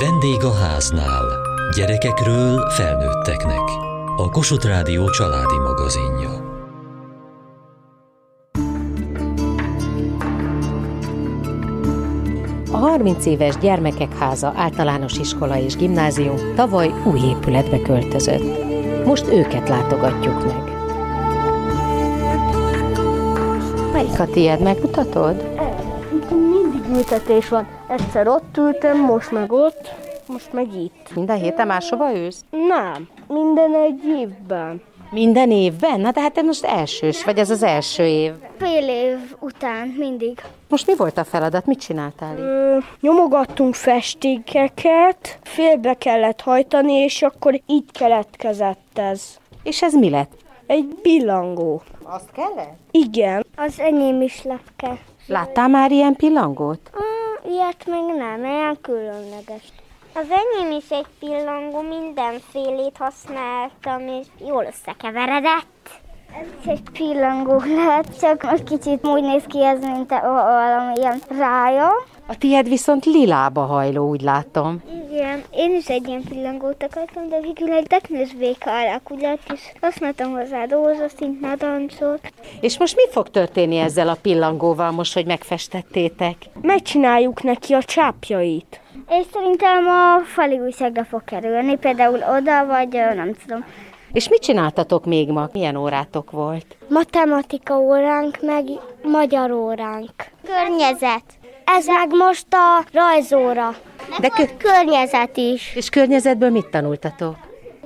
Vendég a háznál. Gyerekekről felnőtteknek. A Kossuth Rádió családi magazinja. A 30 éves Gyermekek Háza általános iskola és gimnázium tavaly új épületbe költözött. Most őket látogatjuk meg. Melyik a tiéd? Megmutatod? Itt mindig ültetés van. Egyszer ott ültem, most meg ott, most meg itt. Minden héten máshova ősz? Nem, minden egy évben. Minden évben? Na de hát te most elsős, vagy ez az első év. Fél év után mindig. Most mi volt a feladat? Mit csináltál itt? Ö, nyomogattunk festékeket, félbe kellett hajtani, és akkor így keletkezett ez. És ez mi lett? Egy pillangó. Azt kellett? Igen. Az enyém is lepke. Láttál már ilyen pillangót? Ah, ilyet még nem, olyan különleges. Az enyém is egy pillangó, mindenfélét használtam, és jól összekeveredett. Ez egy pillangó lehet, csak most kicsit úgy néz ki ez, mint valami ilyen rája. A tiéd viszont lilába hajló, úgy látom. Igen, én is egy ilyen pillangót akartam, de végül egy teknős béka alakú lett, és használtam hozzá rózsaszint, nadancot. És most mi fog történni ezzel a pillangóval most, hogy megfestettétek? Megcsináljuk neki a csápjait. És szerintem a fali újságra fog kerülni, például oda, vagy nem tudom. És mit csináltatok még ma? Milyen órátok volt? Matematika óránk, meg magyar óránk. Környezet. Ez meg most a rajzóra. De kö- Környezet is. és környezetből mit tanultatok?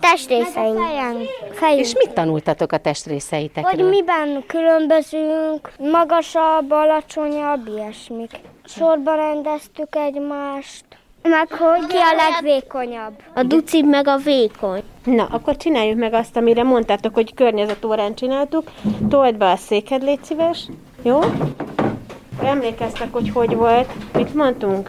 Testrészeink. Fejünk. Fejünk. És mit tanultatok a testréseitekről? Hogy miben különbözünk, magasabb, alacsonyabb, ilyesmik. Sorba rendeztük egymást. Meg hogy ki a legvékonyabb. A duci meg a vékony. Na, akkor csináljuk meg azt, amire mondtátok, hogy környezetórán csináltuk. Told be a széked, légy szíves. Jó? Emlékeztek, hogy hogy volt? Mit mondtunk?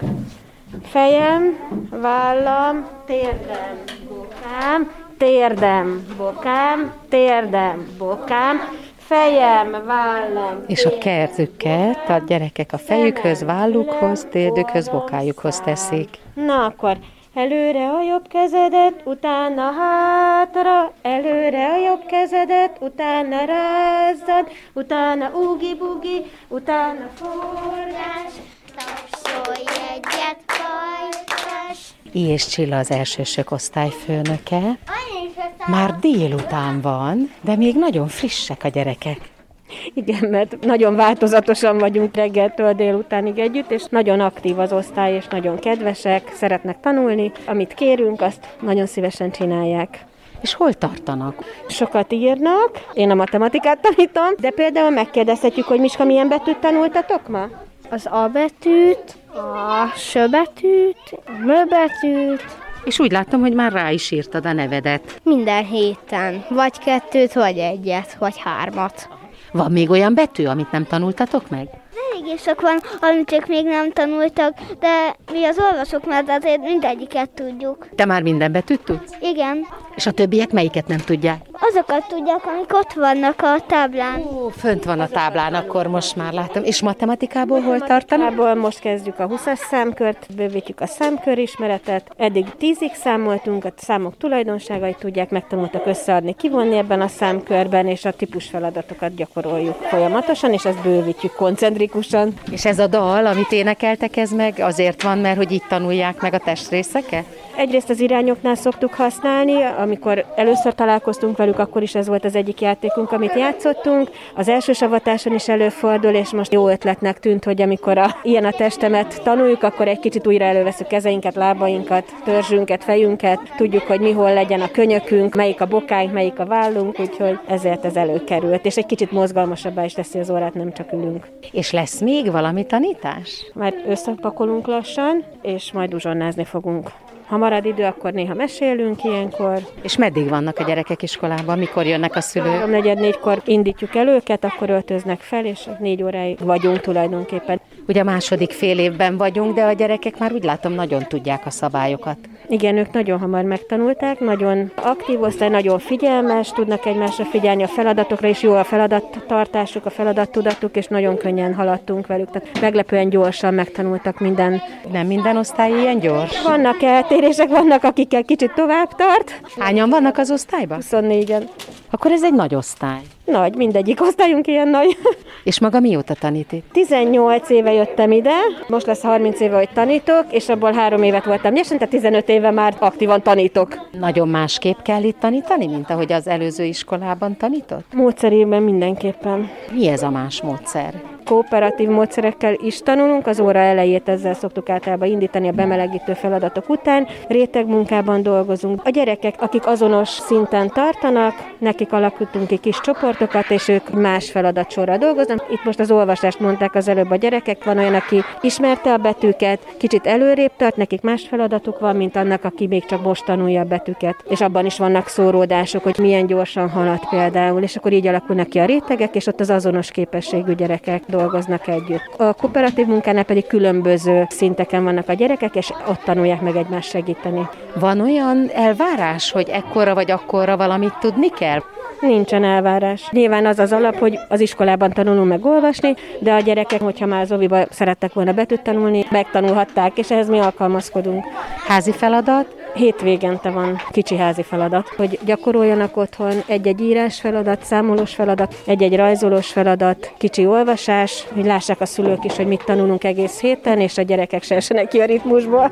Fejem, vállam, térdem, bokám, térdem, bokám, térdem, bokám, fejem, vállam, És a kerzüket a gyerekek a fejükhöz, vállukhoz, térdükhöz, bokájukhoz teszik. Na akkor, előre a jobb kezedet, utána hátra, előre a jobb kezedet, utána rázzad, utána ugi-bugi, utána forgás. Tapsolj egyet, hajtás. I. és Csilla az elsősök osztályfőnöke. Már délután van, de még nagyon frissek a gyerekek. Igen, mert nagyon változatosan vagyunk reggeltől délutánig együtt, és nagyon aktív az osztály, és nagyon kedvesek, szeretnek tanulni. Amit kérünk, azt nagyon szívesen csinálják. És hol tartanak? Sokat írnak, én a matematikát tanítom, de például megkérdezhetjük, hogy Miska, milyen betűt tanultatok ma? Az A betűt, a S betűt, a M betűt, És úgy látom, hogy már rá is írtad a nevedet. minden héten. Vagy kettőt, vagy egyet, vagy hármat. Van még olyan betű, amit nem tanultatok meg? Eléggé sok van, amit ők még nem tanultak, de mi az olvasók, mert azért mindegyiket tudjuk. Te már minden betűt tudsz? Igen, És a többiek melyiket nem tudják? Azokat tudják, amik ott vannak a táblán. Ó, fönt van a táblán, akkor most már látom. És matematikából hol tartanak? Ebből most kezdjük a 20-as számkört, bővítjük a számkörismeretet. Eddig 10-ig számoltunk, a számok tulajdonságait tudják, megtanultak összeadni, kivonni ebben a számkörben, és a típus feladatokat gyakoroljuk folyamatosan, és ezt bővítjük koncentrikusan. És ez a dal, amit énekeltek, ez meg azért van, mert hogy így tanulják meg a testrészeket? Egyrészt az irányoknál szoktuk használni, amikor először találkoztunk velük, akkor is ez volt az egyik játékunk, amit játszottunk. Az első savatáson is előfordul, és most jó ötletnek tűnt, hogy amikor a, ilyen a testemet tanuljuk, akkor egy kicsit újra előveszünk kezeinket, lábainkat, törzsünket, fejünket, tudjuk, hogy mi hol legyen a könyökünk, melyik a bokáink, melyik a vállunk, úgyhogy ezért ez előkerült, és egy kicsit mozgalmasabbá is teszi az órát, nem csak ülünk. És lesz még valami tanítás? Már összepakolunk lassan, és majd uzsonnázni fogunk Ha marad idő, akkor néha mesélünk ilyenkor. És meddig vannak a gyerekek iskolában, mikor jönnek a szülők? Negyed négykor indítjuk el őket, akkor öltöznek fel, és négy óráig vagyunk tulajdonképpen. Ugye a második fél évben vagyunk, de a gyerekek már úgy látom nagyon tudják a szabályokat. Igen, ők nagyon hamar megtanulták, nagyon aktív osztály, nagyon figyelmes, tudnak egymásra figyelni a feladatokra, és jó a feladattartásuk, a feladattudatuk, és nagyon könnyen haladtunk velük. Tehát meglepően gyorsan megtanultak minden. Nem minden osztály ilyen gyors? Vannak eltérések, vannak akikkel kicsit tovább tart. Hányan vannak az osztályban? 24-en. Akkor ez egy nagy osztály. Nagy, mindegyik osztályunk ilyen nagy. És maga mióta tanít itt? 18 éve jöttem ide, most lesz 30 éve, hogy tanítok, és abból három évet voltam nyersen, tehát 15 éve már aktívan tanítok. Nagyon másképp kell itt tanítani, mint ahogy az előző iskolában tanított? Módszerében mindenképpen. Mi ez a más módszer? kooperatív módszerekkel is tanulunk. Az óra elejét ezzel szoktuk általában indítani a bemelegítő feladatok után. Rétegmunkában dolgozunk. A gyerekek, akik azonos szinten tartanak, nekik alakítunk ki kis csoportokat, és ők más feladatsorra dolgoznak. Itt most az olvasást mondták az előbb a gyerekek, van olyan, aki ismerte a betűket, kicsit előrébb tart, nekik más feladatuk van, mint annak, aki még csak most tanulja a betűket. És abban is vannak szóródások, hogy milyen gyorsan halad például, és akkor így alakulnak ki a rétegek, és ott az azonos képességű gyerekek dolgoznak együtt. A kooperatív munkánál pedig különböző szinteken vannak a gyerekek, és ott tanulják meg egymást segíteni. Van olyan elvárás, hogy ekkora vagy akkora valamit tudni kell? Nincsen elvárás. Nyilván az az alap, hogy az iskolában tanulunk meg olvasni, de a gyerekek, hogyha már az oviba szerettek volna betűt tanulni, megtanulhatták, és ehhez mi alkalmazkodunk. Házi feladat? Hétvégente van kicsi házi feladat, hogy gyakoroljanak otthon egy-egy írás feladat, számolós feladat, egy-egy rajzolós feladat, kicsi olvasás, hogy lássák a szülők is, hogy mit tanulunk egész héten, és a gyerekek se esenek ki a ritmusból.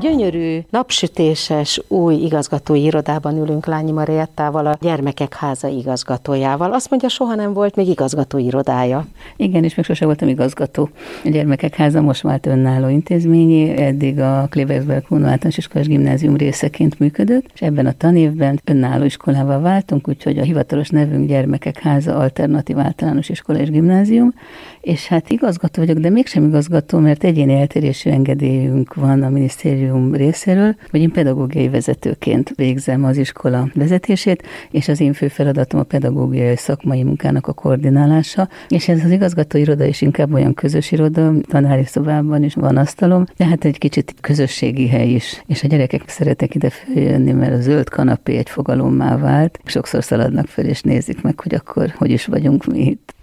Gyönyörű, napsütéses, új igazgatói irodában ülünk Lányi Mariettával, a Gyermekek Háza igazgatójával. Azt mondja, soha nem volt még igazgatói irodája. Igen, és még sose voltam igazgató. A Gyermekek Háza most vált önálló intézményi, eddig a Klebersberg Kuno általános iskolás gimnázium részeként működött, és ebben a tanévben önálló iskolával váltunk, úgyhogy a hivatalos nevünk Gyermekek Háza Alternatív Általános Iskola és Gimnázium, és hát igazgató vagyok, de mégsem igazgató, mert egyéni eltérésű engedélyünk van a minisztérium részéről, hogy én pedagógiai vezetőként végzem az iskola vezetését, és az én fő feladatom a pedagógiai szakmai munkának a koordinálása, és ez az igazgató iroda is inkább olyan közös iroda, tanári szobában is van asztalom, de hát egy kicsit közösségi hely is, és a gyerekek szeretek ide följönni, mert a zöld kanapé egy fogalommá vált, sokszor szaladnak fel és nézik meg, hogy akkor hogy is vagyunk mi itt.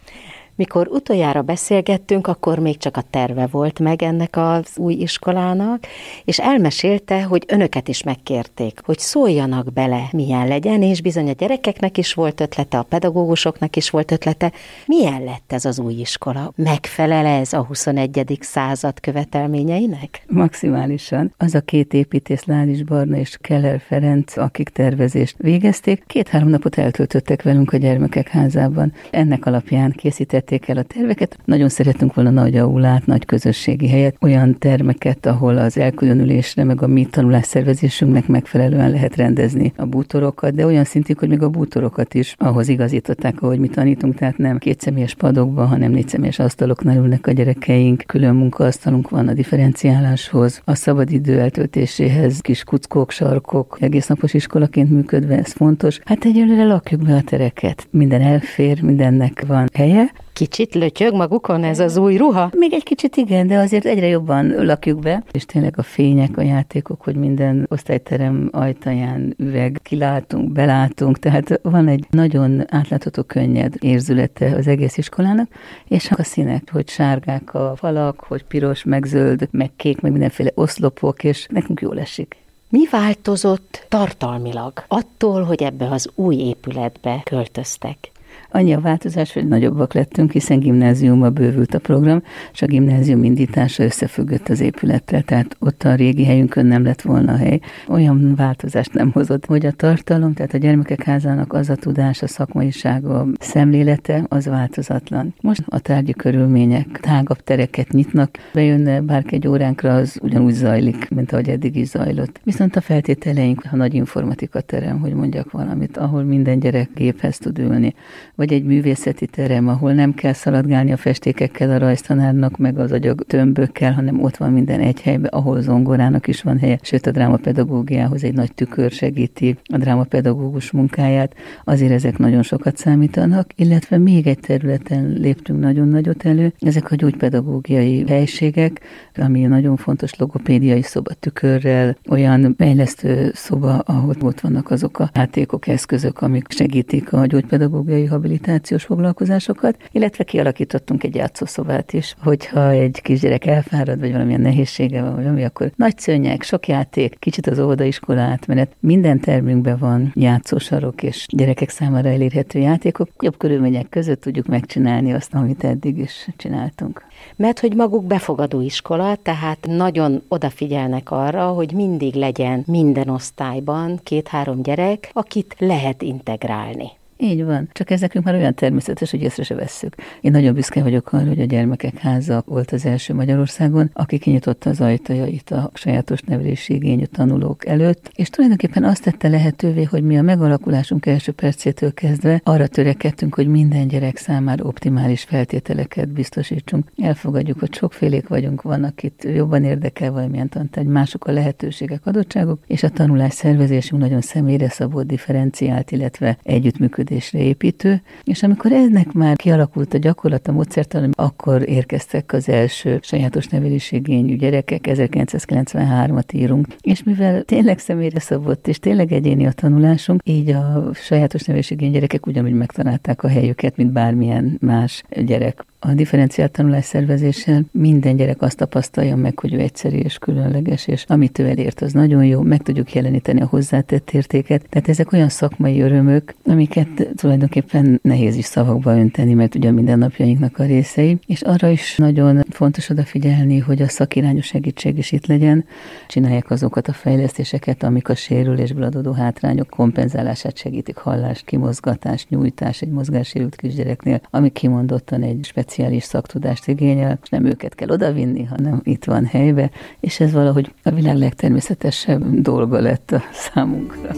Mikor utoljára beszélgettünk, akkor még csak a terve volt meg ennek az új iskolának, és elmesélte, hogy önöket is megkérték, hogy szóljanak bele, milyen legyen, és bizony a gyerekeknek is volt ötlete, a pedagógusoknak is volt ötlete. Milyen lett ez az új iskola? Megfelel ez a 21. század követelményeinek? Maximálisan. Az a két építész, Lális Barna és Keller Ferenc, akik tervezést végezték, két-három napot eltöltöttek velünk a gyermekek házában. Ennek alapján készített készítették el a terveket. Nagyon szeretünk volna nagy aulát, nagy közösségi helyet, olyan termeket, ahol az elkülönülésre, meg a mi tanulásszervezésünknek megfelelően lehet rendezni a bútorokat, de olyan szintig, hogy még a bútorokat is ahhoz igazították, ahogy mi tanítunk, tehát nem kétszemélyes padokban, hanem négyszemélyes asztaloknál ülnek a gyerekeink, külön munkaasztalunk van a differenciáláshoz, a szabadidő eltöltéséhez, kis kuckók, sarkok, egész napos iskolaként működve, ez fontos. Hát egyelőre lakjuk be a tereket. Minden elfér, mindennek van helye, Kicsit lötyög magukon ez az új ruha? Még egy kicsit igen, de azért egyre jobban lakjuk be. És tényleg a fények, a játékok, hogy minden osztályterem ajtaján üveg, kilátunk, belátunk, tehát van egy nagyon átlátható, könnyed érzülete az egész iskolának, és a színek, hogy sárgák a falak, hogy piros, meg zöld, meg kék, meg mindenféle oszlopok, és nekünk jól esik. Mi változott tartalmilag attól, hogy ebbe az új épületbe költöztek? Annyi a változás, hogy nagyobbak lettünk, hiszen gimnáziumba bővült a program, és a gimnázium indítása összefüggött az épülettel, tehát ott a régi helyünkön nem lett volna hely. Olyan változást nem hozott, hogy a tartalom, tehát a gyermekek házának az a tudás, a szakmaisága, a szemlélete, az változatlan. Most a tárgyi körülmények tágabb tereket nyitnak, bejönne bárki egy óránkra, az ugyanúgy zajlik, mint ahogy eddig is zajlott. Viszont a feltételeink, a nagy informatika terem, hogy mondjak valamit, ahol minden gyerek géphez tud ülni, vagy egy művészeti terem, ahol nem kell szaladgálni a festékekkel a rajztanárnak, meg az agyag tömbökkel, hanem ott van minden egy helyben, ahol zongorának is van helye, sőt a drámapedagógiához egy nagy tükör segíti a drámapedagógus munkáját, azért ezek nagyon sokat számítanak, illetve még egy területen léptünk nagyon nagyot elő, ezek a gyógypedagógiai helységek, ami nagyon fontos logopédiai szoba tükörrel, olyan fejlesztő szoba, ahol ott vannak azok a játékok, eszközök, amik segítik a gyógypedagógiai habilitációs foglalkozásokat, illetve kialakítottunk egy játszószobát is, hogyha egy kisgyerek elfárad, vagy valamilyen nehézsége van, vagy ami, akkor nagy szőnyek, sok játék, kicsit az óvodaiskola átmenet, minden termünkben van játszósarok és gyerekek számára elérhető játékok. Jobb körülmények között tudjuk megcsinálni azt, amit eddig is csináltunk. Mert hogy maguk befogadó iskola, tehát nagyon odafigyelnek arra, hogy mindig legyen minden osztályban két-három gyerek, akit lehet integrálni. Így van. Csak ez nekünk már olyan természetes, hogy észre se vesszük. Én nagyon büszke vagyok arra, hogy a Gyermekek Háza volt az első Magyarországon, aki kinyitotta az ajtajait a sajátos nevelési igényű tanulók előtt, és tulajdonképpen azt tette lehetővé, hogy mi a megalakulásunk első percétől kezdve arra törekedtünk, hogy minden gyerek számára optimális feltételeket biztosítsunk. Elfogadjuk, hogy sokfélék vagyunk, van, akit jobban érdekel valamilyen tantány, mások a lehetőségek, adottságok, és a tanulás szervezésünk nagyon személyre szabott, differenciált, illetve együttműködő működésre építő, és amikor ennek már kialakult a gyakorlat, a módszertan, akkor érkeztek az első sajátos nevelésigényű gyerekek, 1993-at írunk, és mivel tényleg személyre szabott, és tényleg egyéni a tanulásunk, így a sajátos nevelésigényű gyerekek ugyanúgy megtalálták a helyüket, mint bármilyen más gyerek a differenciált tanulás szervezéssel minden gyerek azt tapasztalja meg, hogy ő egyszerű és különleges, és amit ő elért, az nagyon jó, meg tudjuk jeleníteni a hozzátett értéket. Tehát ezek olyan szakmai örömök, amiket tulajdonképpen nehéz is szavakba önteni, mert ugye mindennapjainknak a részei, és arra is nagyon fontos odafigyelni, hogy a szakirányú segítség is itt legyen, csinálják azokat a fejlesztéseket, amik a sérülésből adódó hátrányok kompenzálását segítik, hallást, kimozgatást, nyújtás egy mozgássérült kisgyereknél, ami kimondottan egy speciális szaktudást igényel, és nem őket kell odavinni, hanem itt van helybe, és ez valahogy a világ legtermészetesebb dolga lett a számunkra.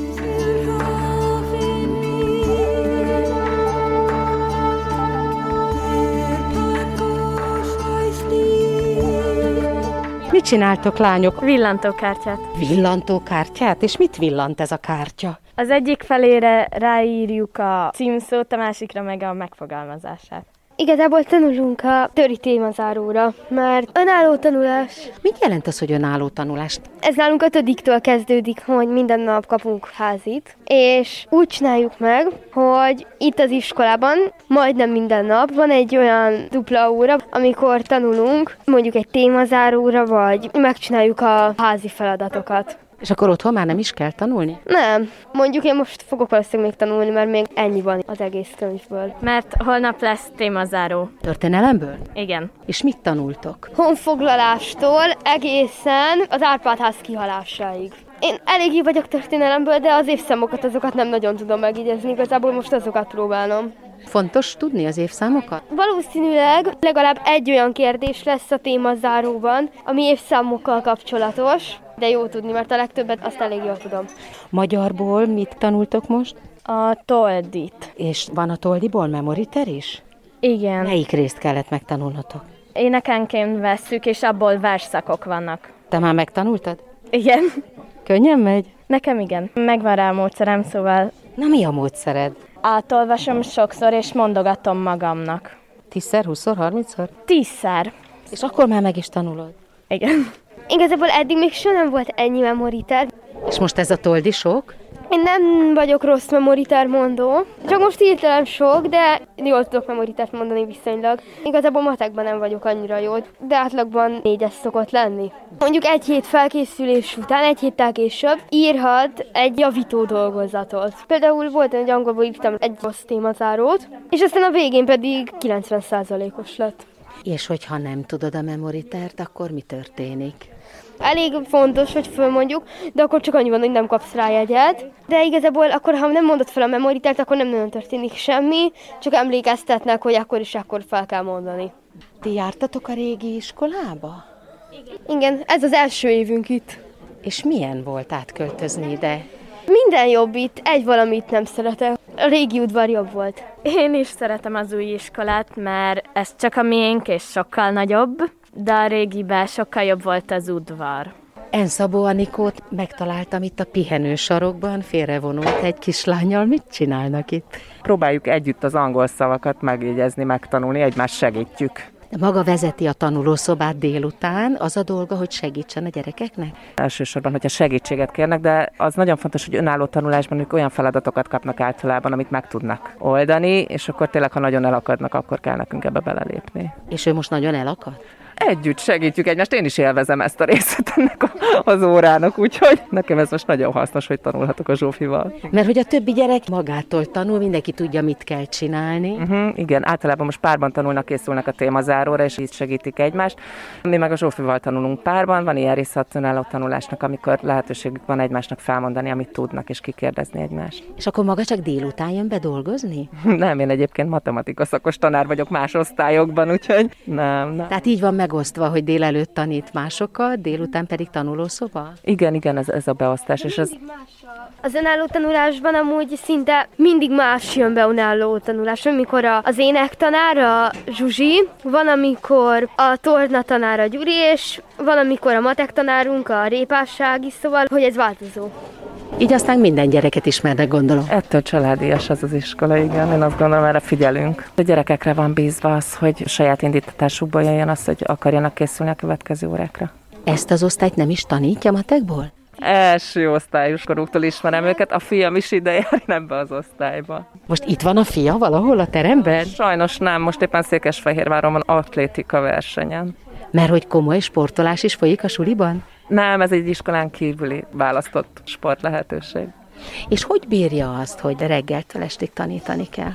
Mit csináltok, lányok? Villantókártyát. Villantókártyát? És mit villant ez a kártya? Az egyik felére ráírjuk a címszót, a másikra meg a megfogalmazását. Igazából tanulunk a töri témazáróra, mert önálló tanulás. Mit jelent az, hogy önálló tanulás? Ez nálunk ötödiktől kezdődik, hogy minden nap kapunk házit, és úgy csináljuk meg, hogy itt az iskolában majdnem minden nap van egy olyan dupla óra, amikor tanulunk, mondjuk egy témazáróra, vagy megcsináljuk a házi feladatokat. És akkor otthon már nem is kell tanulni? Nem. Mondjuk én most fogok valószínűleg még tanulni, mert még ennyi van az egész könyvből. Mert holnap lesz témazáró. Történelemből? Igen. És mit tanultok? Honfoglalástól egészen az Árpádház kihalásáig. Én elég vagyok történelemből, de az évszámokat azokat nem nagyon tudom megígézni, igazából most azokat próbálom. Fontos tudni az évszámokat? Valószínűleg legalább egy olyan kérdés lesz a témazáróban, ami évszámokkal kapcsolatos, de jó tudni, mert a legtöbbet azt elég jól tudom. Magyarból mit tanultok most? A toldit. És van a toldiból memoriter is? Igen. Melyik részt kellett megtanulnotok? Énekenként vesszük, és abból versszakok vannak. Te már megtanultad? Igen. Könnyen megy? Nekem igen. Megvan rá a módszerem, szóval... Na mi a módszered? Átolvasom sokszor, és mondogatom magamnak. Tízszer, húszszor, harmincszor? Tízszer. És akkor már meg is tanulod? Igen. Igazából eddig még soha nem volt ennyi memoriter. És most ez a toldi sok? Én nem vagyok rossz memoriter mondó, csak most hirtelen sok, de jól tudok memoritert mondani viszonylag. Igazából matekban nem vagyok annyira jó, de átlagban négyes szokott lenni. Mondjuk egy hét felkészülés után, egy héttel később írhat egy javító dolgozatot. Például volt egy angolból írtam egy rossz témazárót, és aztán a végén pedig 90%-os lett. És hogyha nem tudod a memoritert, akkor mi történik? Elég fontos, hogy fölmondjuk, de akkor csak annyi van, hogy nem kapsz rá jegyet. De igazából akkor, ha nem mondod fel a memoritert, akkor nem nagyon történik semmi, csak emlékeztetnek, hogy akkor is akkor fel kell mondani. Ti jártatok a régi iskolába? Igen, ez az első évünk itt. És milyen volt átköltözni ide? Minden jobb itt, egy valamit nem szeretek. A régi udvar jobb volt. Én is szeretem az új iskolát, mert ez csak a miénk és sokkal nagyobb, de a régiben sokkal jobb volt az udvar. En Szabó Anikót megtaláltam itt a pihenő sarokban, félrevonult egy kislányjal. Mit csinálnak itt? Próbáljuk együtt az angol szavakat megjegyezni, megtanulni, egymást segítjük. De maga vezeti a tanulószobát délután, az a dolga, hogy segítsen a gyerekeknek? Elsősorban, hogyha segítséget kérnek, de az nagyon fontos, hogy önálló tanulásban ők olyan feladatokat kapnak általában, amit meg tudnak oldani, és akkor tényleg, ha nagyon elakadnak, akkor kell nekünk ebbe belelépni. És ő most nagyon elakad? Együtt segítjük egymást. Én is élvezem ezt a részét ennek a, az órának, úgyhogy nekem ez most nagyon hasznos, hogy tanulhatok a Zsófival. Mert hogy a többi gyerek magától tanul, mindenki tudja, mit kell csinálni. Uh-huh, igen, általában most párban tanulnak, készülnek a témazáróra, és így segítik egymást. Mi meg a Zsófival tanulunk párban, van ilyen része a tanulásnak, amikor lehetőségük van egymásnak felmondani, amit tudnak, és kikérdezni egymást. És akkor maga csak délután jön be dolgozni? nem, én egyébként matematika szakos tanár vagyok más osztályokban, úgyhogy nem, nem. Tehát így van meg megosztva, hogy délelőtt tanít másokat, délután pedig tanulószoba? Igen, igen, ez, ez a beosztás. És ez... Az önálló tanulásban amúgy szinte mindig más jön be önálló tanulás. Amikor az énektanár, a Zsuzsi, van, amikor a torna tanára Gyuri, és van, amikor a matek tanárunk, a répásság is, szóval, hogy ez változó. Így aztán minden gyereket ismernek, gondolom. Ettől családias az az iskola, igen. Én azt gondolom, erre figyelünk. A gyerekekre van bízva az, hogy saját indítatásukból jöjjön az, hogy akarjanak készülni a következő órákra. Ezt az osztályt nem is tanítja matekból? Első osztályos korúktól ismerem őket, a fiam is ide jár ebbe az osztályba. Most itt van a fia valahol a teremben? Sajnos nem, most éppen Székesfehérváron van atlétika versenyen. Mert hogy komoly sportolás is folyik a suliban? Nem, ez egy iskolán kívüli választott sport lehetőség. És hogy bírja azt, hogy reggeltől estig tanítani kell?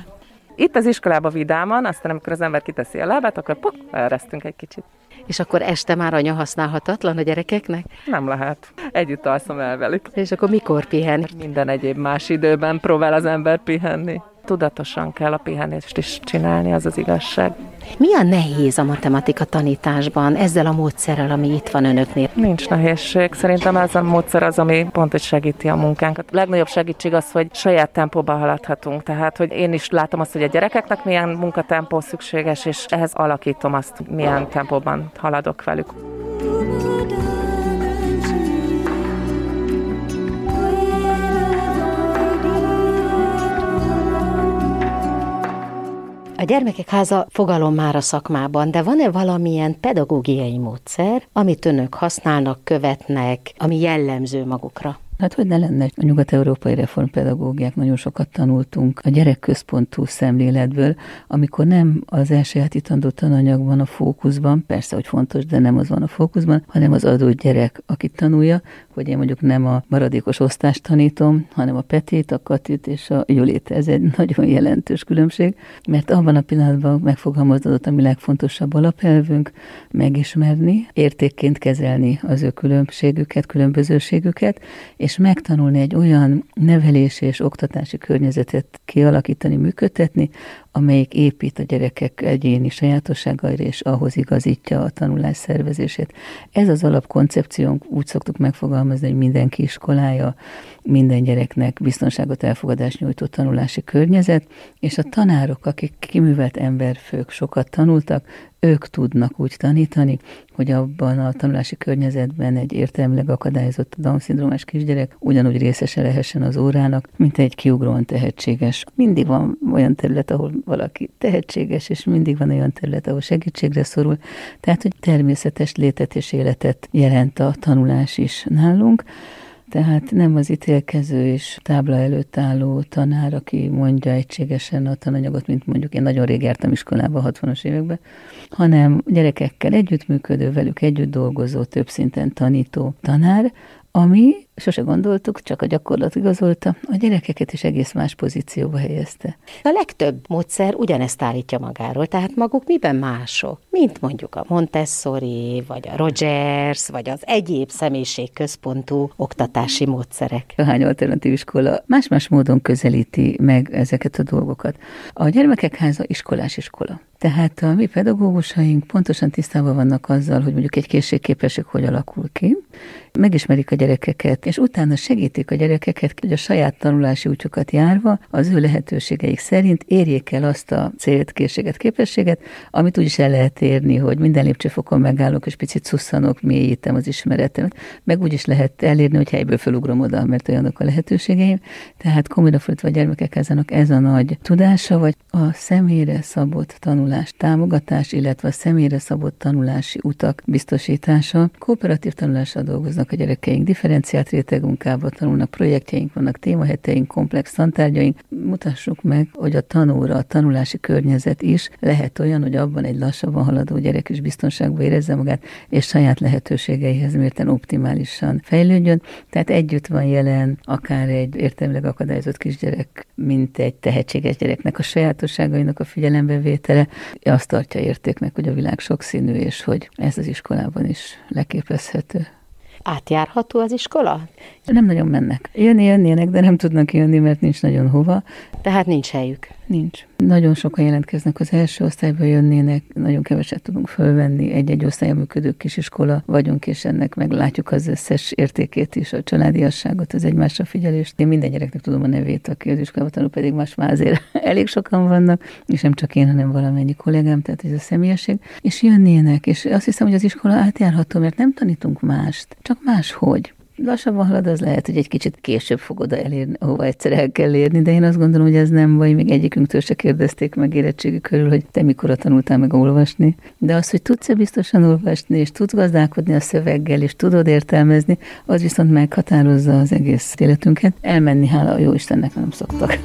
Itt az iskolában vidáman, aztán amikor az ember kiteszi a lábát, akkor pok, elresztünk egy kicsit. És akkor este már anya használhatatlan a gyerekeknek? Nem lehet. Együtt alszom el velük. És akkor mikor pihen? Minden egyéb más időben próbál az ember pihenni tudatosan kell a pihenést is csinálni, az az igazság. Milyen nehéz a matematika tanításban ezzel a módszerrel, ami itt van önöknél? Nincs nehézség. Szerintem ez a módszer az, ami pont, hogy segíti a munkánkat. A legnagyobb segítség az, hogy saját tempóba haladhatunk. Tehát, hogy én is látom azt, hogy a gyerekeknek milyen munkatempó szükséges, és ehhez alakítom azt, milyen tempóban haladok velük. A gyermekek háza fogalom már a szakmában, de van-e valamilyen pedagógiai módszer, amit önök használnak, követnek, ami jellemző magukra? Hát hogy ne lenne a nyugat-európai reformpedagógiák, nagyon sokat tanultunk a gyerekközpontú szemléletből, amikor nem az elsajátítandó tananyagban a fókuszban, persze, hogy fontos, de nem az van a fókuszban, hanem az adott gyerek, akit tanulja, hogy én mondjuk nem a maradékos osztást tanítom, hanem a Petét, a Katit és a Julét. Ez egy nagyon jelentős különbség, mert abban a pillanatban megfogalmazódott a mi legfontosabb alapelvünk, megismerni, értékként kezelni az ő különbségüket, különbözőségüket, és megtanulni egy olyan nevelési és oktatási környezetet kialakítani, működtetni, amelyik épít a gyerekek egyéni sajátosságaira, és ahhoz igazítja a tanulás szervezését. Ez az alapkoncepciónk, úgy szoktuk megfogalmazni, hogy mindenki iskolája, minden gyereknek biztonságot, elfogadást nyújtó tanulási környezet, és a tanárok, akik kiművelt emberfők, sokat tanultak, ők tudnak úgy tanítani, hogy abban a tanulási környezetben egy értelmileg akadályozott Down-szindrómás kisgyerek ugyanúgy részese lehessen az órának, mint egy kiugróan tehetséges. Mindig van olyan terület, ahol valaki tehetséges, és mindig van olyan terület, ahol segítségre szorul. Tehát, hogy természetes létet és életet jelent a tanulás is nálunk. Tehát nem az ítélkező és tábla előtt álló tanár, aki mondja egységesen a tananyagot, mint mondjuk én nagyon rég jártam iskolába, 60-as években, hanem gyerekekkel együttműködő, velük együtt dolgozó, több szinten tanító tanár, ami, sose gondoltuk, csak a gyakorlat igazolta, a gyerekeket is egész más pozícióba helyezte. A legtöbb módszer ugyanezt állítja magáról, tehát maguk miben mások? Mint mondjuk a Montessori, vagy a Rogers, vagy az egyéb személyiségközpontú oktatási módszerek. Hány alternatív iskola más-más módon közelíti meg ezeket a dolgokat. A gyermekek háza iskolás iskola. Tehát a mi pedagógusaink pontosan tisztában vannak azzal, hogy mondjuk egy készségképesség hogy alakul ki, megismerik a gyerekeket, és utána segítik a gyerekeket, hogy a saját tanulási útjukat járva az ő lehetőségeik szerint érjék el azt a célt, készséget, képességet, amit úgy is el lehet érni, hogy minden lépcsőfokon megállok, és picit szusszanok, mélyítem az ismeretemet, meg úgy is lehet elérni, hogy helyből felugrom oda, mert olyanok a lehetőségeim. Tehát komolyra fordítva a gyermekek ezenek ez a nagy tudása, vagy a személyre szabott tanulás támogatás, illetve a személyre szabott tanulási utak biztosítása. Kooperatív tanulással dolgoznak a gyerekeink, differenciált rétegmunkába tanulnak, projektjeink vannak, témaheteink, komplex tantárgyaink. Mutassuk meg, hogy a tanóra, a tanulási környezet is lehet olyan, hogy abban egy lassabban haladó gyerek is biztonságban érezze magát, és saját lehetőségeihez mérten optimálisan fejlődjön. Tehát együtt van jelen akár egy értelmileg akadályozott kisgyerek, mint egy tehetséges gyereknek a sajátosságainak a figyelembevétele, azt tartja értéknek, hogy a világ sokszínű, és hogy ez az iskolában is leképezhető. Átjárható az iskola? Nem nagyon mennek. Jönni jönnének, de nem tudnak jönni, mert nincs nagyon hova. Tehát nincs helyük. Nincs. Nagyon sokan jelentkeznek az első osztályba jönnének, nagyon keveset tudunk fölvenni. Egy-egy osztálya működő kisiskola vagyunk, és ennek meglátjuk az összes értékét is, a családiasságot, az egymásra figyelést. Én minden gyereknek tudom a nevét, aki az iskolában tanul, pedig más már azért elég sokan vannak, és nem csak én, hanem valamennyi kollégám, tehát ez a személyesség. És jönnének, és azt hiszem, hogy az iskola átjárható, mert nem tanítunk mást, csak máshogy lassabban halad, az lehet, hogy egy kicsit később fog oda elérni, ahova egyszer el kell érni, de én azt gondolom, hogy ez nem baj, még egyikünktől se kérdezték meg érettségi körül, hogy te mikor tanultál meg olvasni. De az, hogy tudsz-e biztosan olvasni, és tudsz gazdálkodni a szöveggel, és tudod értelmezni, az viszont meghatározza az egész életünket. Elmenni, hála a jó Istennek nem szoktak.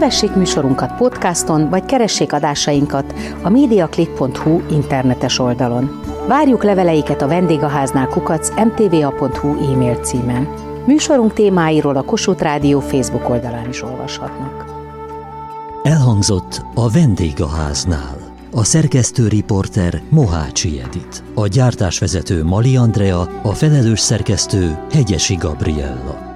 Kövessék műsorunkat podcaston, vagy keressék adásainkat a mediaclick.hu internetes oldalon. Várjuk leveleiket a vendégháznál kukac mtva.hu e-mail címen. Műsorunk témáiról a Kossuth Rádió Facebook oldalán is olvashatnak. Elhangzott a vendégháznál. A szerkesztő riporter Mohácsi Edit, a gyártásvezető Mali Andrea, a felelős szerkesztő Hegyesi Gabriella.